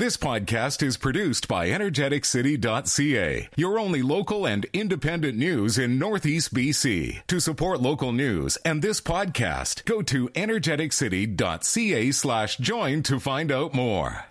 This podcast is produced by energeticcity.ca, your only local and independent news in Northeast BC. To support local news and this podcast, go to energeticcity.ca slash join to find out more.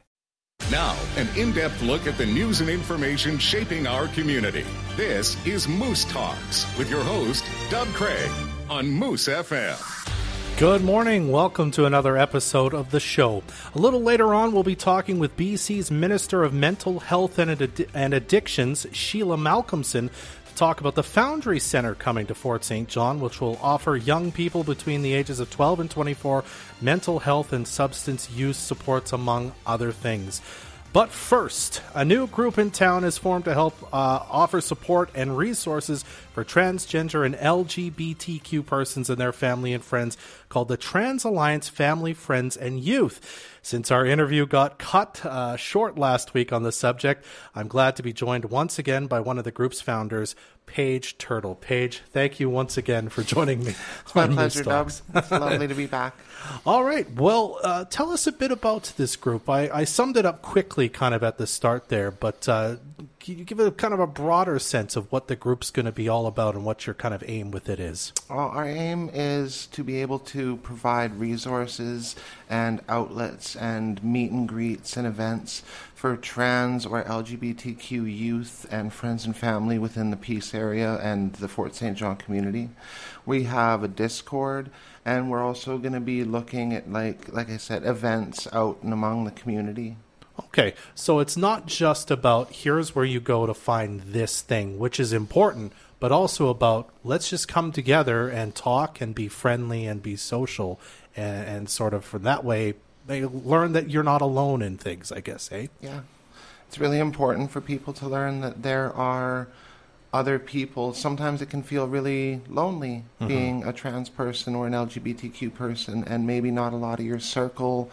Now, an in-depth look at the news and information shaping our community. This is Moose Talks with your host, Doug Craig on Moose FM. Good morning. Welcome to another episode of the show. A little later on, we'll be talking with BC's Minister of Mental Health and, Ad- and Addictions, Sheila Malcolmson, to talk about the Foundry Center coming to Fort St. John, which will offer young people between the ages of 12 and 24 mental health and substance use supports, among other things. But first, a new group in town is formed to help uh, offer support and resources for transgender and LGBTQ persons and their family and friends called the Trans Alliance Family, Friends, and Youth. Since our interview got cut uh, short last week on the subject, I'm glad to be joined once again by one of the group's founders, Paige Turtle. Paige, thank you once again for joining me. It's my pleasure, Doug. It's lovely to be back. All right. Well, uh, tell us a bit about this group. I, I, summed it up quickly kind of at the start there, but uh, can you give a kind of a broader sense of what the group's going to be all about and what your kind of aim with it is? Well, our aim is to be able to provide resources and outlets and meet and greets and events for trans or LGBTQ youth and friends and family within the Peace area and the Fort St. John community. We have a Discord and we're also going to be looking at like like I said events out and among the community. Okay, so it's not just about here's where you go to find this thing, which is important, but also about let's just come together and talk and be friendly and be social and, and sort of from that way they learn that you're not alone in things, I guess, eh? Yeah. It's really important for people to learn that there are other people. Sometimes it can feel really lonely mm-hmm. being a trans person or an LGBTQ person, and maybe not a lot of your circle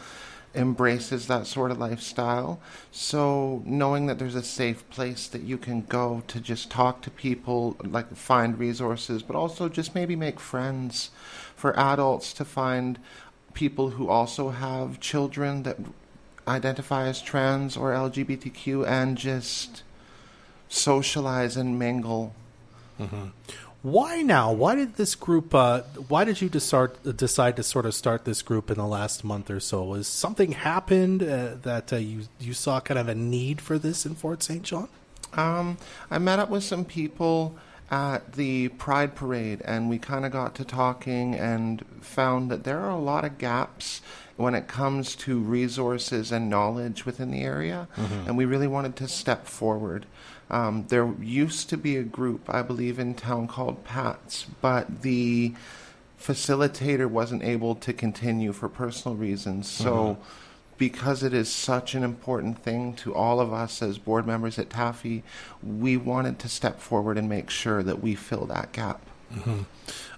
embraces that sort of lifestyle. So knowing that there's a safe place that you can go to just talk to people, like find resources, but also just maybe make friends for adults to find people who also have children that identify as trans or LGBTQ and just socialize and mingle. Mm-hmm. Why now? Why did this group? Uh, why did you decide decide to sort of start this group in the last month or so? Was something happened uh, that uh, you you saw kind of a need for this in Fort St. John? Um, I met up with some people at the Pride Parade, and we kind of got to talking and found that there are a lot of gaps when it comes to resources and knowledge within the area, mm-hmm. and we really wanted to step forward. Um, there used to be a group, I believe, in town called PATS, but the facilitator wasn't able to continue for personal reasons. So, mm-hmm. Because it is such an important thing to all of us as board members at Taffy, we wanted to step forward and make sure that we fill that gap. Mm-hmm.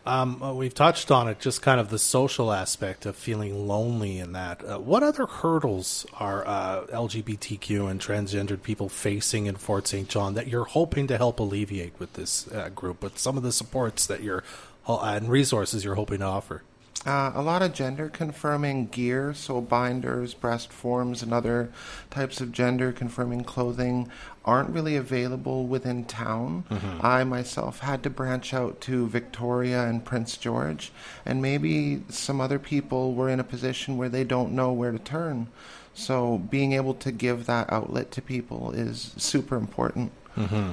Um, uh, we've touched on it, just kind of the social aspect of feeling lonely in that. Uh, what other hurdles are uh, LGBTQ and transgendered people facing in Fort St. John that you're hoping to help alleviate with this uh, group, with some of the supports that you're uh, and resources you're hoping to offer? Uh, a lot of gender confirming gear, so binders, breast forms, and other types of gender confirming clothing aren't really available within town. Mm-hmm. I myself had to branch out to Victoria and Prince George, and maybe some other people were in a position where they don't know where to turn. So being able to give that outlet to people is super important. Mm-hmm.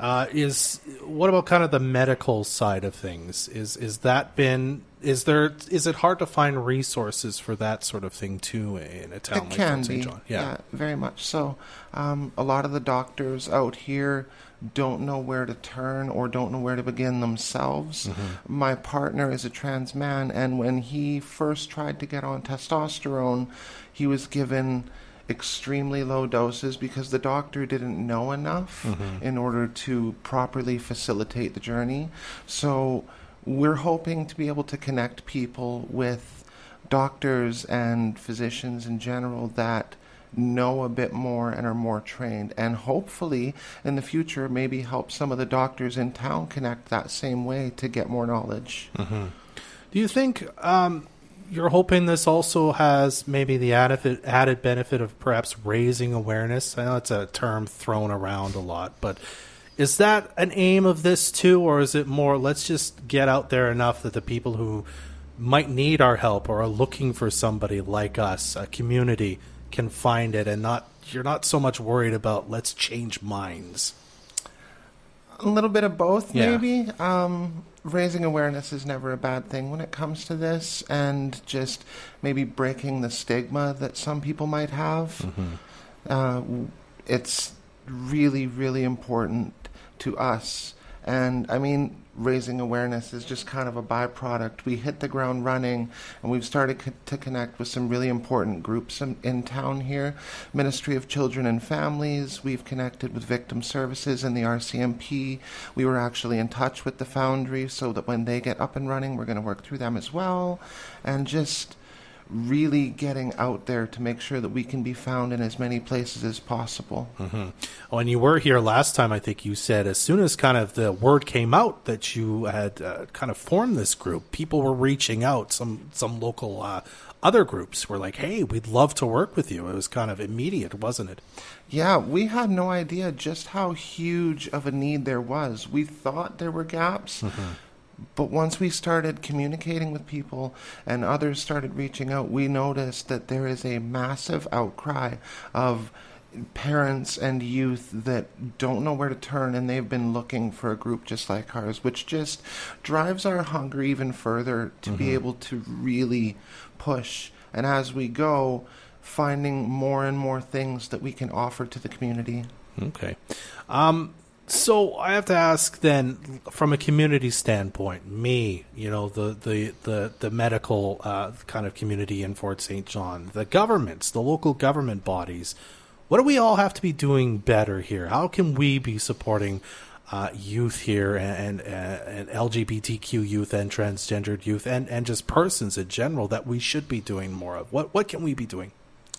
Uh, is what about kind of the medical side of things? Is is that been is there is it hard to find resources for that sort of thing too in a town it like can St. be. John? Yeah. yeah. very much so. Um, a lot of the doctors out here don't know where to turn or don't know where to begin themselves. Mm-hmm. My partner is a trans man, and when he first tried to get on testosterone, he was given extremely low doses because the doctor didn't know enough mm-hmm. in order to properly facilitate the journey. So we're hoping to be able to connect people with doctors and physicians in general that know a bit more and are more trained and hopefully in the future maybe help some of the doctors in town connect that same way to get more knowledge mm-hmm. do you think um, you're hoping this also has maybe the added added benefit of perhaps raising awareness. I know it's a term thrown around a lot, but is that an aim of this too, or is it more let's just get out there enough that the people who might need our help or are looking for somebody like us, a community, can find it and not you're not so much worried about let's change minds. A little bit of both, Yeah. maybe. Um, raising awareness is never a bad thing when it comes to this, and just maybe breaking the stigma that some people might have. Uh, it's really, really important to us. And I mean, raising awareness is just kind of a byproduct. We hit the ground running, and we've started co- to connect with some really important groups in, in town here Ministry of Children and Families. We've connected with Victim Services and the RCMP. We were actually in touch with the Foundry so that when they get up and running, we're going to work through them as well. And just really getting out there to make sure that we can be found in as many places as possible. When you were here last time, I think you said as soon as kind of the word came out that you had uh, kind of formed this group, people were reaching out. Some some local uh, other groups were like, "Hey, we'd love to work with you." It was kind of immediate, wasn't it? Yeah, we had no idea just how huge of a need there was. We thought there were gaps, but once we started communicating with people and others started reaching out, we noticed that there is a massive outcry of parents and youth that don't know where to turn and they've been looking for a group just like ours, which just drives our hunger even further to be able to really push. And as we go, finding more and more things that we can offer to the community. Okay. Um, so I have to ask then, from a community standpoint, me, you know, the the the, the medical uh, kind of community in Fort St. John, the governments, the local government bodies, what do we all have to be doing better here? How can we be supporting? Uh, youth here and, and, and LGBTQ youth and transgendered youth and, and just persons in general that we should be doing more of. What what can we be doing?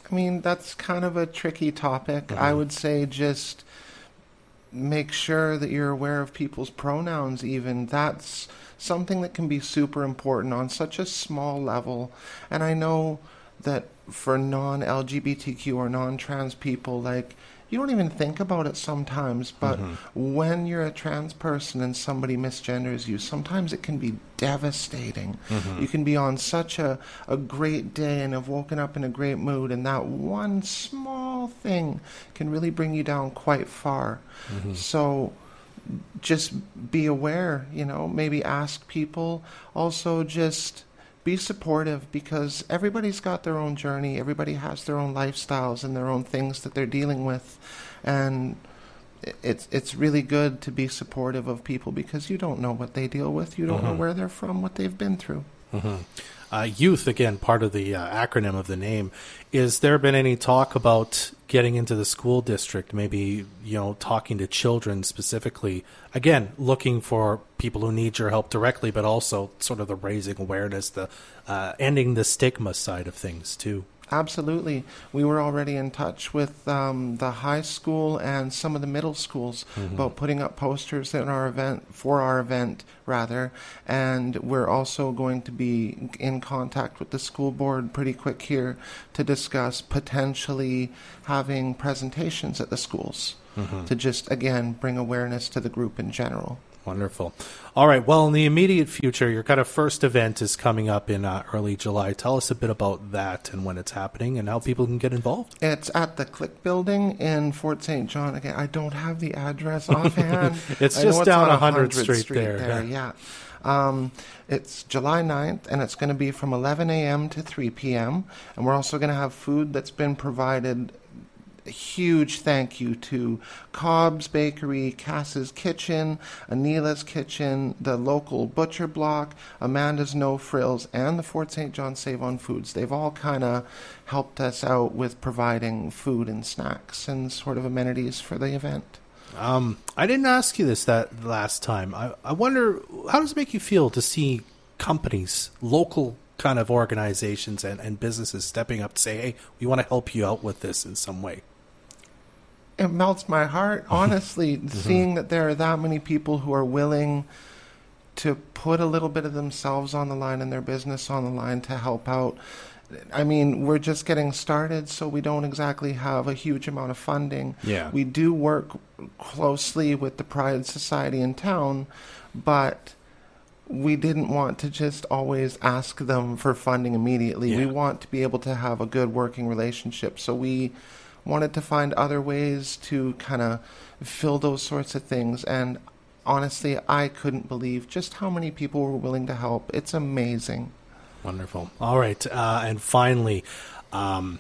I mean, that's kind of a tricky topic. I would say just make sure that you're aware of people's pronouns, even. That's something that can be super important on such a small level. And I know that for non LGBTQ or non trans people, like, you don't even think about it sometimes, but mm-hmm. when you're a trans person and somebody misgenders you, sometimes it can be devastating. Mm-hmm. You can be on such a, a great day and have woken up in a great mood, and that one small thing can really bring you down quite far. Mm-hmm. So just be aware, you know, maybe ask people. Also, just be supportive because everybody's got their own journey, everybody has their own lifestyles and their own things that they're dealing with. And it's it's really good to be supportive of people because you don't know what they deal with, you don't know mm-hmm. where they're from, what they've been through. Mm-hmm. Uh, youth, again, part of the uh, acronym of the name. Is there been any talk about getting into the school district? Maybe you know, talking to children specifically. Again, looking for people who need your help directly, but also sort of the raising awareness, the uh, ending the stigma side of things too. Absolutely. We were already in touch with um, the high school and some of the middle schools about putting up posters in our event for our event rather, and we're also going to be in contact with the school board pretty quick here to discuss potentially having presentations at the schools to just again bring awareness to the group in general. Wonderful. All right. Well, in the immediate future, your kind of first event is coming up in uh, early July. Tell us a bit about that and when it's happening and how people can get involved. It's at the Click Building in Fort St. John. Again, I don't have the address offhand. It's I just down on 100th Street there, Yeah. Um, it's July 9th, and it's going to be from 11 a.m. to 3 p.m. And we're also going to have food that's been provided. A huge thank you to Cobb's Bakery, Cass's Kitchen, Anila's Kitchen, the local Butcher Block, Amanda's No Frills, and the Fort St. John Save on Foods. They've all kind of helped us out with providing food and snacks and sort of amenities for the event. Um, I didn't ask you this that last time. I, I wonder how does it make you feel to see companies, local kind of organizations and, and businesses stepping up to say, "Hey, we want to help you out with this in some way." It melts my heart honestly mm-hmm. seeing that there are that many people who are willing to put a little bit of themselves on the line and their business on the line to help out. I mean, we're just getting started, so we don't exactly have a huge amount of funding. Yeah. We do work closely with the Pride Society in town, but we didn't want to just always ask them for funding immediately. Yeah. We want to be able to have a good working relationship. So we wanted to find other ways to kind of fill those sorts of things. And honestly, I couldn't believe just how many people were willing to help. It's amazing. Wonderful. All right, uh, and finally, um,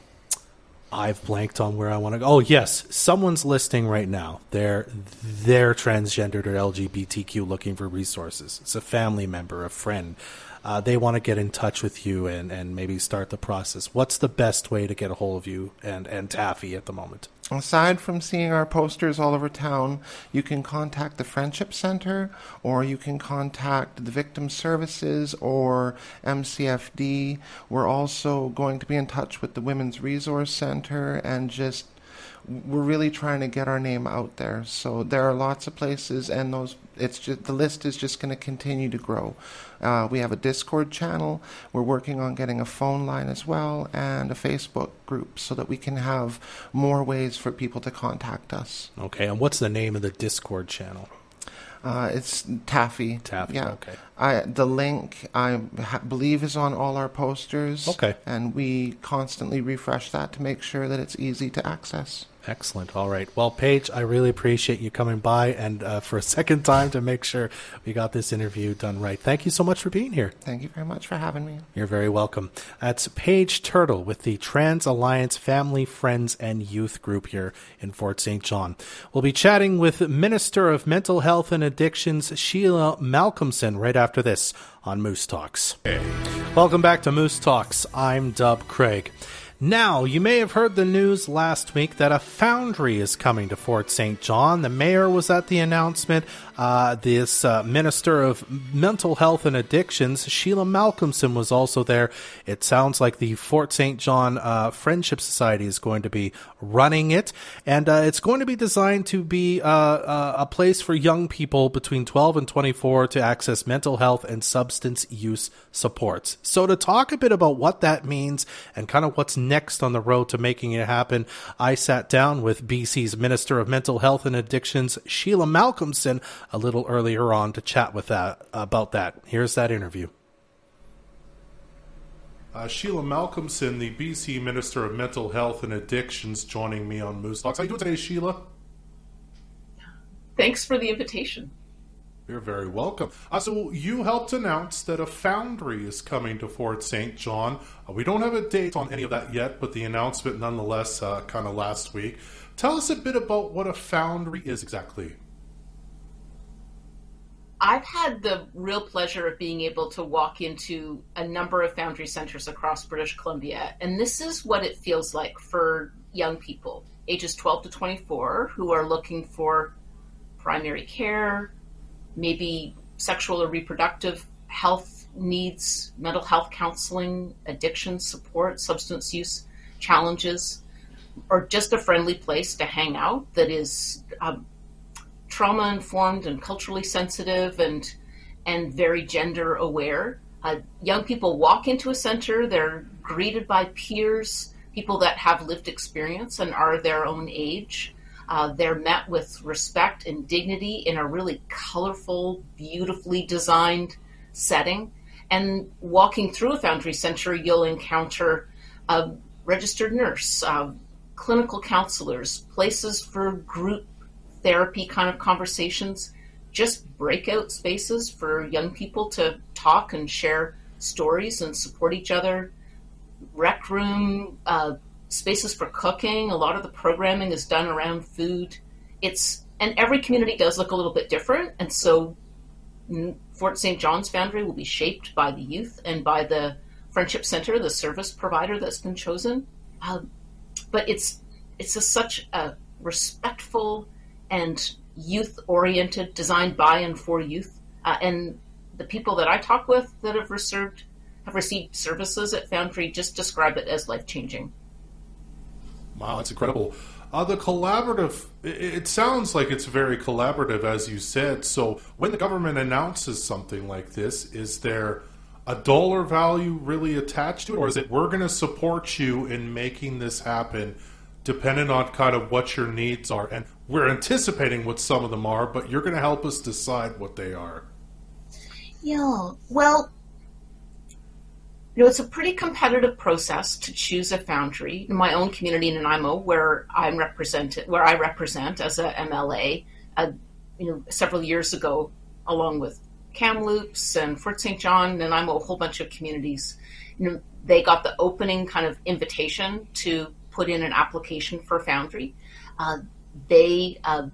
I've blanked on where I want to go. Oh, yes, someone's listening right now. They're they're transgendered or LGBTQ, looking for resources. It's a family member, a friend. Uh, they want to get in touch with you and, and maybe start the process. What's the best way to get a hold of you and, and Taffy at the moment? Aside from seeing our posters all over town, you can contact the Friendship Center or you can contact the Victim Services or MCFD. We're also going to be in touch with the Women's Resource Center and just we're really trying to get our name out there. So there are lots of places, and those it's just the list is just going to continue to grow. Uh, we have a Discord channel. We're working on getting a phone line as well and a Facebook group so that we can have more ways for people to contact us. Okay, and what's the name of the Discord channel? Uh, it's Taffy. Taffy, Yeah. okay. I the link I ha- believe is on all our posters. Okay. And we constantly refresh that to make sure that it's easy to access. Excellent. All right. Well, Paige, I really appreciate you coming by and uh, for a second time to make sure we got this interview done right. Thank you so much for being here. Thank you very much for having me. You're very welcome. That's Paige Turtle with the Trans Alliance Family, Friends, and Youth Group here in Fort St. John. We'll be chatting with Minister of Mental Health and Addictions, Sheila Malcolmson, right after this on Moose Talks. Welcome back to Moose Talks. I'm Doug Craig. Now, you may have heard the news last week that a foundry is coming to Fort St. John. The mayor was at the announcement. Uh, this uh, Minister of Mental Health and Addictions, Sheila Malcolmson, was also there. It sounds like the Fort St. John uh, Friendship Society is going to be running it, and uh, it's going to be designed to be uh, uh, a place for young people between 12 and 24 to access mental health and substance use supports. So, to talk a bit about what that means and kind of what's on the road to making it happen, I sat down with BC's Minister of Mental Health and Addictions, Sheila Malcolmson, a little earlier on to chat with that about that. Here's that interview. Uh, Sheila Malcolmson, the BC Minister of Mental Health and Addictions, joining me on Moose Talks. How you doing today, Sheila? Thanks for the invitation. You're very welcome. Uh, so you helped announce that a foundry is coming to Fort St. John. Uh, we don't have a date on any of that yet, but the announcement nonetheless uh, kind of last week. Tell us a bit about what a foundry is exactly. I've had the real pleasure of being able to walk into a number of foundry centers across British Columbia, and this is what it feels like for young people, ages 12 to 24, who are looking for primary care, maybe sexual or reproductive health needs, mental health counseling, addiction support, substance use challenges, or just a friendly place to hang out that is um, trauma informed and culturally sensitive and and very gender aware. Uh, young people walk into a center, they're greeted by peers, people that have lived experience and are their own age. Uh, they're met with respect and dignity in a really colorful, beautifully designed setting. And walking through a foundry center, you'll encounter a registered nurse, uh, clinical counselors, places for group therapy kind of conversations, just breakout spaces for young people to talk and share stories and support each other, rec room, uh, spaces for cooking. A lot of the programming is done around food. It's and every community does look a little bit different, and so Fort St. John's Foundry will be shaped by the youth and by the Friendship Center, the service provider that's been chosen. Um, but it's it's a, such a respectful and youth oriented, designed by and for youth. Uh, and the people that I talk with that have received have received services at Foundry just describe it as life changing. Wow, that's incredible. Uh, the collaborative, it, sounds like it's very collaborative, as you said. So when the government announces something like this, is there a dollar value really attached to it, or is it we're going to support you in making this happen, depending on kind of what your needs are? And we're anticipating what some of them are, but you're going to help us decide what they are. Yeah, well, you know, it's a pretty competitive process to choose a foundry. In my own community in Nanaimo, where I'm represented, where I represent as a MLA, uh, you know, several years ago, along with Kamloops and Fort St. John, Nanaimo, a whole bunch of communities, you know, they got the opening kind of invitation to put in an application for Foundry. Uh, they uh,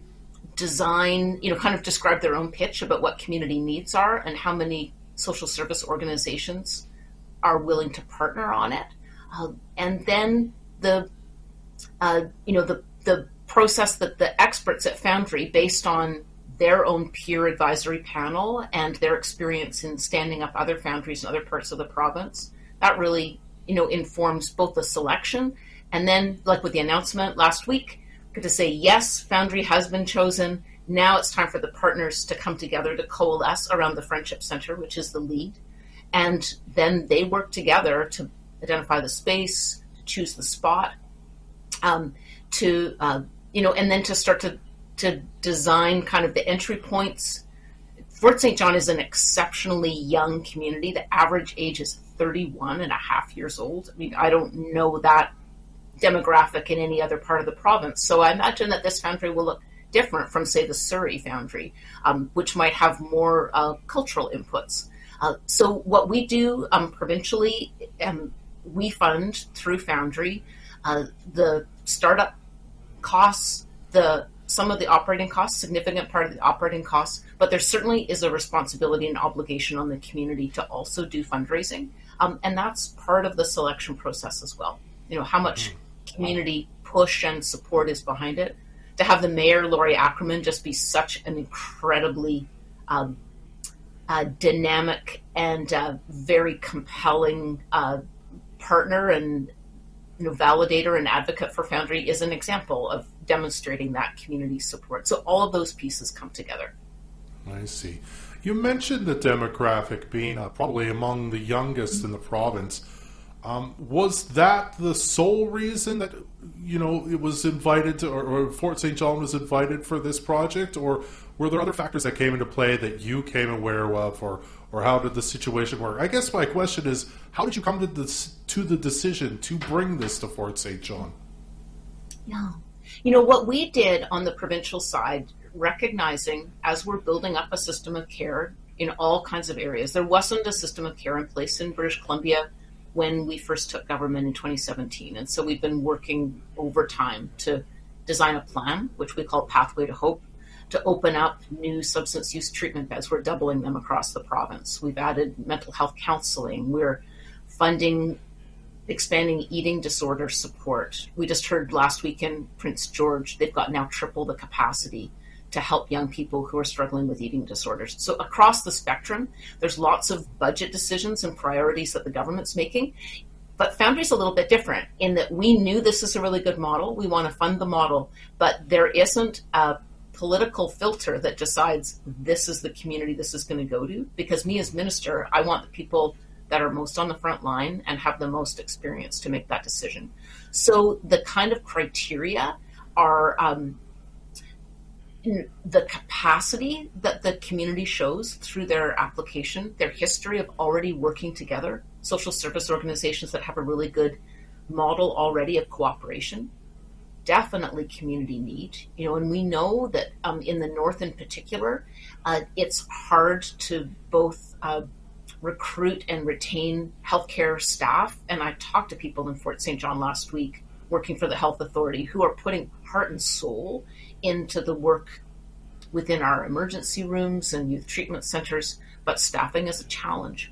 design, you know, kind of describe their own pitch about what community needs are and how many social service organizations are willing to partner on it. Uh, and then the, uh, you know, the, the process that the experts at Foundry, based on their own peer advisory panel and their experience in standing up other foundries in other parts of the province, that really, you know, informs both the selection and then, like with the announcement last week, get to say, yes, Foundry has been chosen. Now it's time for the partners to come together to coalesce around the Friendship Center, which is the lead and then they work together to identify the space, to choose the spot, um, to uh, you know, and then to start to to design kind of the entry points. Fort St. John is an exceptionally young community. The average age is 31 and a half years old. I mean, I don't know that demographic in any other part of the province. So I imagine that this foundry will look different from, say, the Surrey foundry, um, which might have more uh, cultural inputs. Uh, so what we do um, provincially, um, we fund through Foundry uh, the startup costs, the some of the operating costs, significant part of the operating costs, but there certainly is a responsibility and obligation on the community to also do fundraising, um, and that's part of the selection process as well. You know how much mm. community push and support is behind it. To have the mayor, Lori Ackerman, just be such an incredibly um, uh, dynamic and uh, very compelling uh, partner and you know, validator and advocate for Foundry is an example of demonstrating that community support. So all of those pieces come together. I see. You mentioned the demographic being uh, probably among the youngest in the province. Um, was that the sole reason that you know it was invited to, or, or Fort St. John was invited for this project, or were there other factors that came into play that you came aware of, or or how did the situation work? I guess my question is, how did you come to this to the decision to bring this to Fort St. John? Yeah, you know what we did on the provincial side, recognizing as we're building up a system of care in all kinds of areas, there wasn't a system of care in place in British Columbia when we first took government in 2017. And so we've been working over time to design a plan, which we call Pathway to Hope, to open up new substance use treatment beds. We're doubling them across the province. We've added mental health counseling. We're funding expanding eating disorder support. We just heard last week in Prince George, they've got now triple the capacity to help young people who are struggling with eating disorders. So across the spectrum, there's lots of budget decisions and priorities that the government's making. But Foundry's a little bit different in that we knew this is a really good model. We want to fund the model, but there isn't a political filter that decides this is the community this is going to go to. Because me as minister, I want the people that are most on the front line and have the most experience to make that decision. So the kind of criteria are um, the capacity that the community shows through their application, their history of already working together, social service organizations that have a really good model already of cooperation, definitely community need. You know, and we know that um, in the north in particular, uh, it's hard to both uh, recruit and retain healthcare staff. And I talked to people in Fort St. John last week working for the health authority who are putting heart and soul into the work within our emergency rooms and youth treatment centers, but staffing is a challenge.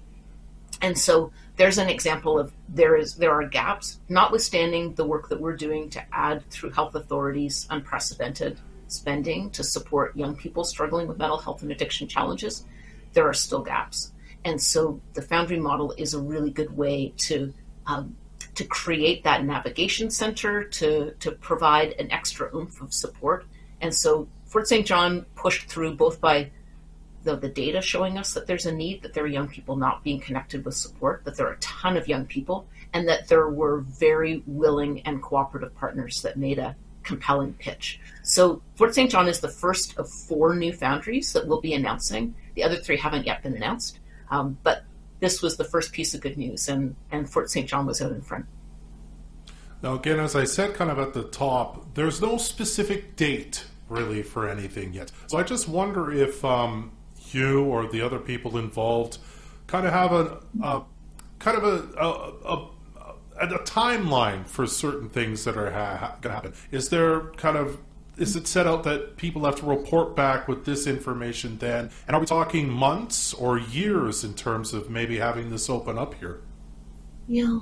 And so there's an example of there is there are gaps, notwithstanding the work that we're doing to add through health authorities unprecedented spending to support young people struggling with mental health and addiction challenges, there are still gaps. And so the Foundry model is a really good way to um, to create that navigation center to, to provide an extra oomph of support. And so Fort St. John pushed through both by the, the data showing us that there's a need, that there are young people not being connected with support, that there are a ton of young people, and that there were very willing and cooperative partners that made a compelling pitch. So Fort St. John is the first of four new foundries that we'll be announcing. The other three haven't yet been announced, um, but this was the first piece of good news, and, and Fort St. John was out in front. Now, again, as I said kind of at the top, there's no specific date really for anything yet. So I just wonder if um, you or the other people involved kind of have a, a kind of a, a, a a timeline for certain things that are ha- going to happen. Is there kind of is it set out that people have to report back with this information then? And are we talking months or years in terms of maybe having this open up here? Yeah.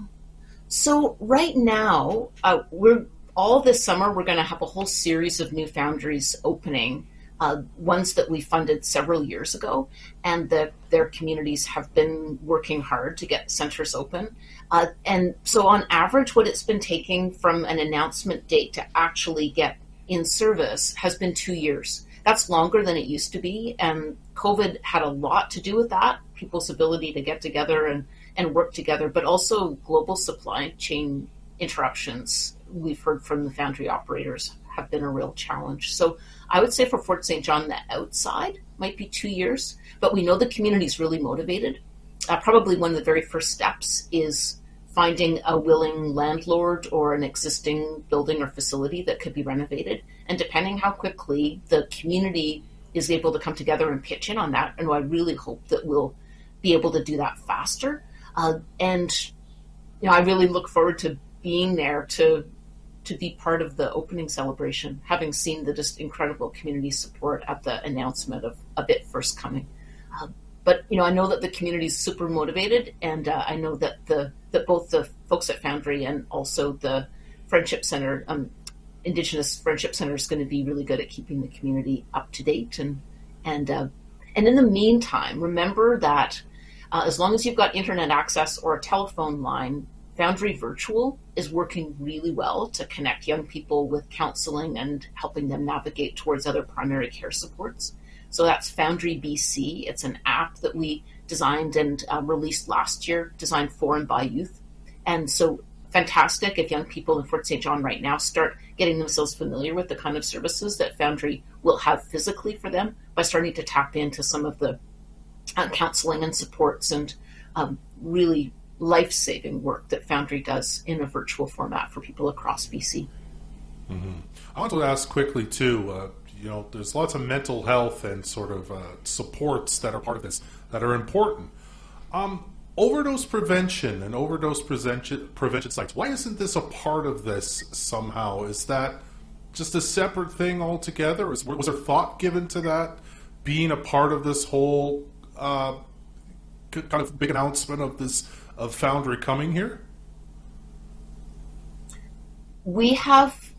So right now, uh, we're all this summer we're going to have a whole series of new foundries opening. Uh, ones that we funded several years ago, and that their communities have been working hard to get centers open. Uh, and so, on average, what it's been taking from an announcement date to actually get in service has been two years. That's longer than it used to be, and COVID had a lot to do with that. People's ability to get together and, and work together, but also global supply chain interruptions. We've heard from the foundry operators have been a real challenge. So I would say for Fort St. John, the outside might be two years, but we know the community is really motivated. Uh, probably one of the very first steps is finding a willing landlord or an existing building or facility that could be renovated. And depending how quickly the community is able to come together and pitch in on that, and I really hope that we'll be able to do that faster. Uh, and you know, I really look forward to being there to to be part of the opening celebration, having seen the just incredible community support at the announcement of a bit first coming. Uh, but you know, I know that the community is super motivated, and uh, I know that the that both the folks at Foundry and also the Friendship Center, um, Indigenous Friendship Center, is going to be really good at keeping the community up to date. And and uh, and in the meantime, remember that uh, as long as you've got internet access or a telephone line, Foundry Virtual is working really well to connect young people with counseling and helping them navigate towards other primary care supports. So that's Foundry BC. It's an app that we designed and uh, released last year, designed for and by youth. And so fantastic if young people in Fort St. John right now start getting themselves familiar with the kind of services that Foundry will have physically for them by starting to tap into some of the uh, counseling and supports and um, really life saving work that Foundry does in a virtual format for people across BC. Mm-hmm. I want to ask quickly, too. Uh, you know, there's lots of mental health and sort of uh, supports that are part of this that are important. Um, overdose prevention and overdose prevention, prevention sites. Why isn't this a part of this somehow? Is that just a separate thing altogether? Was, was there thought given to that being a part of this whole uh, kind of big announcement of this of Foundry coming here? We have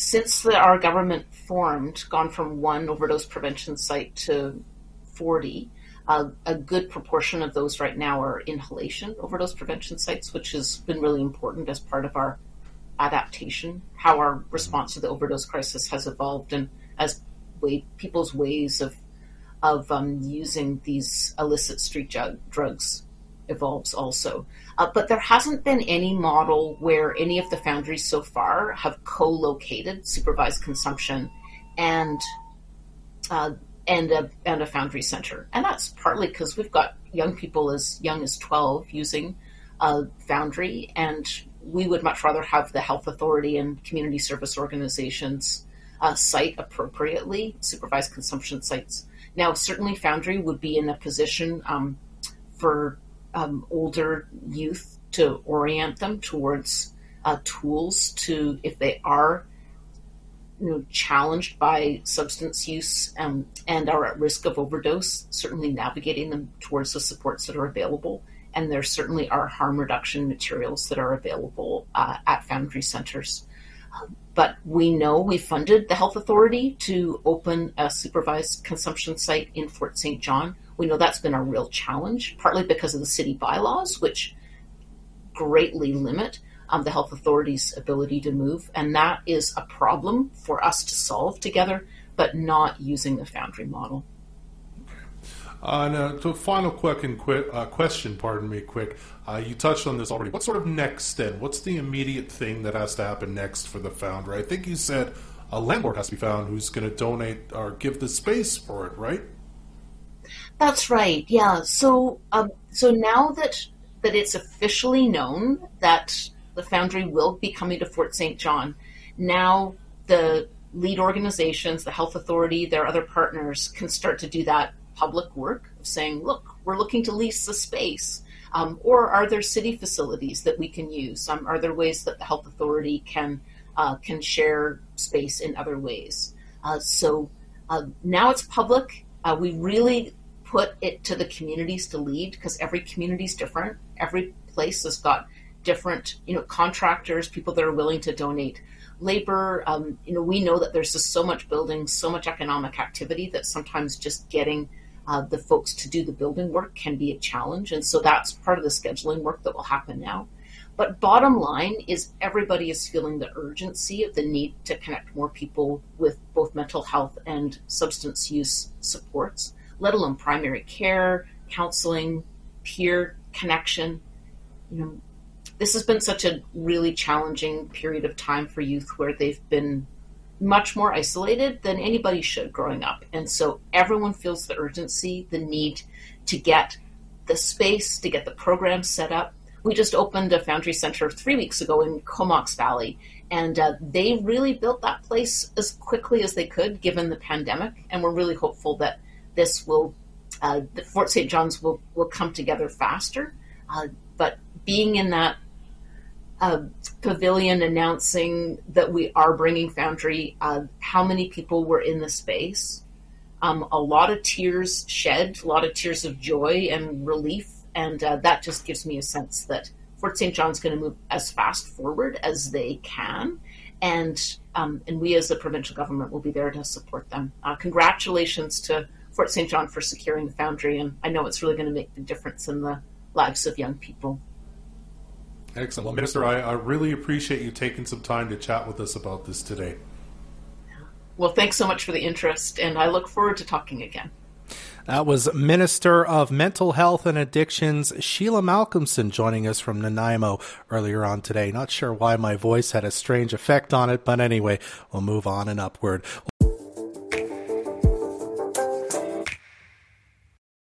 since the, our government formed, gone from one overdose prevention site to 40. Uh, a good proportion of those right now are inhalation overdose prevention sites, which has been really important as part of our adaptation, how our response to the overdose crisis has evolved, and as way, people's ways of of um, using these illicit street drugs evolves also. Uh, but there hasn't been any model where any of the foundries so far have co-located supervised consumption and uh, and a and a foundry center, and that's partly because we've got young people as young as twelve using a foundry, and we would much rather have the health authority and community service organizations uh, site appropriately supervised consumption sites. Now, certainly, Foundry would be in a position um, for um, older youth to orient them towards uh, tools to, if they are you know, challenged by substance use um, and are at risk of overdose, certainly navigating them towards the supports that are available. And there certainly are harm reduction materials that are available uh, at Foundry centers. Um, but we know we funded the Health Authority to open a supervised consumption site in Fort St. John we know that's been a real challenge, partly because of the city bylaws, which greatly limit um, the health authority's ability to move. And that is a problem for us to solve together, but not using the Foundry model. Uh, and a final question, quick, uh, question, pardon me, quick. Uh, you touched on this already. What sort of next then? What's the immediate thing that has to happen next for the Foundry? I think you said a landlord has to be found who's going to donate or give the space for it, right? That's right. Yeah. So, um, so now that that it's officially known that the Foundry will be coming to Fort St. John, now the lead organizations, the health authority, their other partners can start to do that public work of saying, look, we're looking to lease the space. Um, or are there city facilities that we can use? Um, are there ways that the health authority can uh, can share space in other ways? Uh, so uh, now it's public. Uh, we really put it to the communities to lead because every community is different. Every place has got different, you know, contractors, people that are willing to donate labor. Um, you know, we know that there's just so much building, so much economic activity that sometimes just getting uh, the folks to do the building work can be a challenge. And so that's part of the scheduling work that will happen now. But bottom line is everybody is feeling the urgency of the need to connect more people with both mental health and substance use supports, let alone primary care, counseling, peer connection. You know, this has been such a really challenging period of time for youth where they've been much more isolated than anybody should growing up. And so everyone feels the urgency, the need to get the space, to get the program set up. We just opened a Foundry Center three weeks ago in Comox Valley, and uh, they really built that place as quickly as they could given the pandemic. And we're really hopeful that this will, uh, Fort St. John's will, will come together faster. Uh, but being in that uh, pavilion announcing that we are bringing Foundry, uh, how many people were in the space. Um, a lot of tears shed, a lot of tears of joy and relief, and uh, that just gives me a sense that Fort St. John's going to move as fast forward as they can, and um, and we as the provincial government will be there to support them. Uh, congratulations to Fort St. John for securing the Foundry, and I know it's really going to make the difference in the lives of young people. Excellent. Well, Minister, I, I really appreciate you taking some time to chat with us about this today. Well, thanks so much for the interest, and I look forward to talking again. That was Minister of Mental Health and Addictions Sheila Malcolmson joining us from Nanaimo earlier on today. Not sure why my voice had a strange effect on it, but anyway, we'll move on and upward.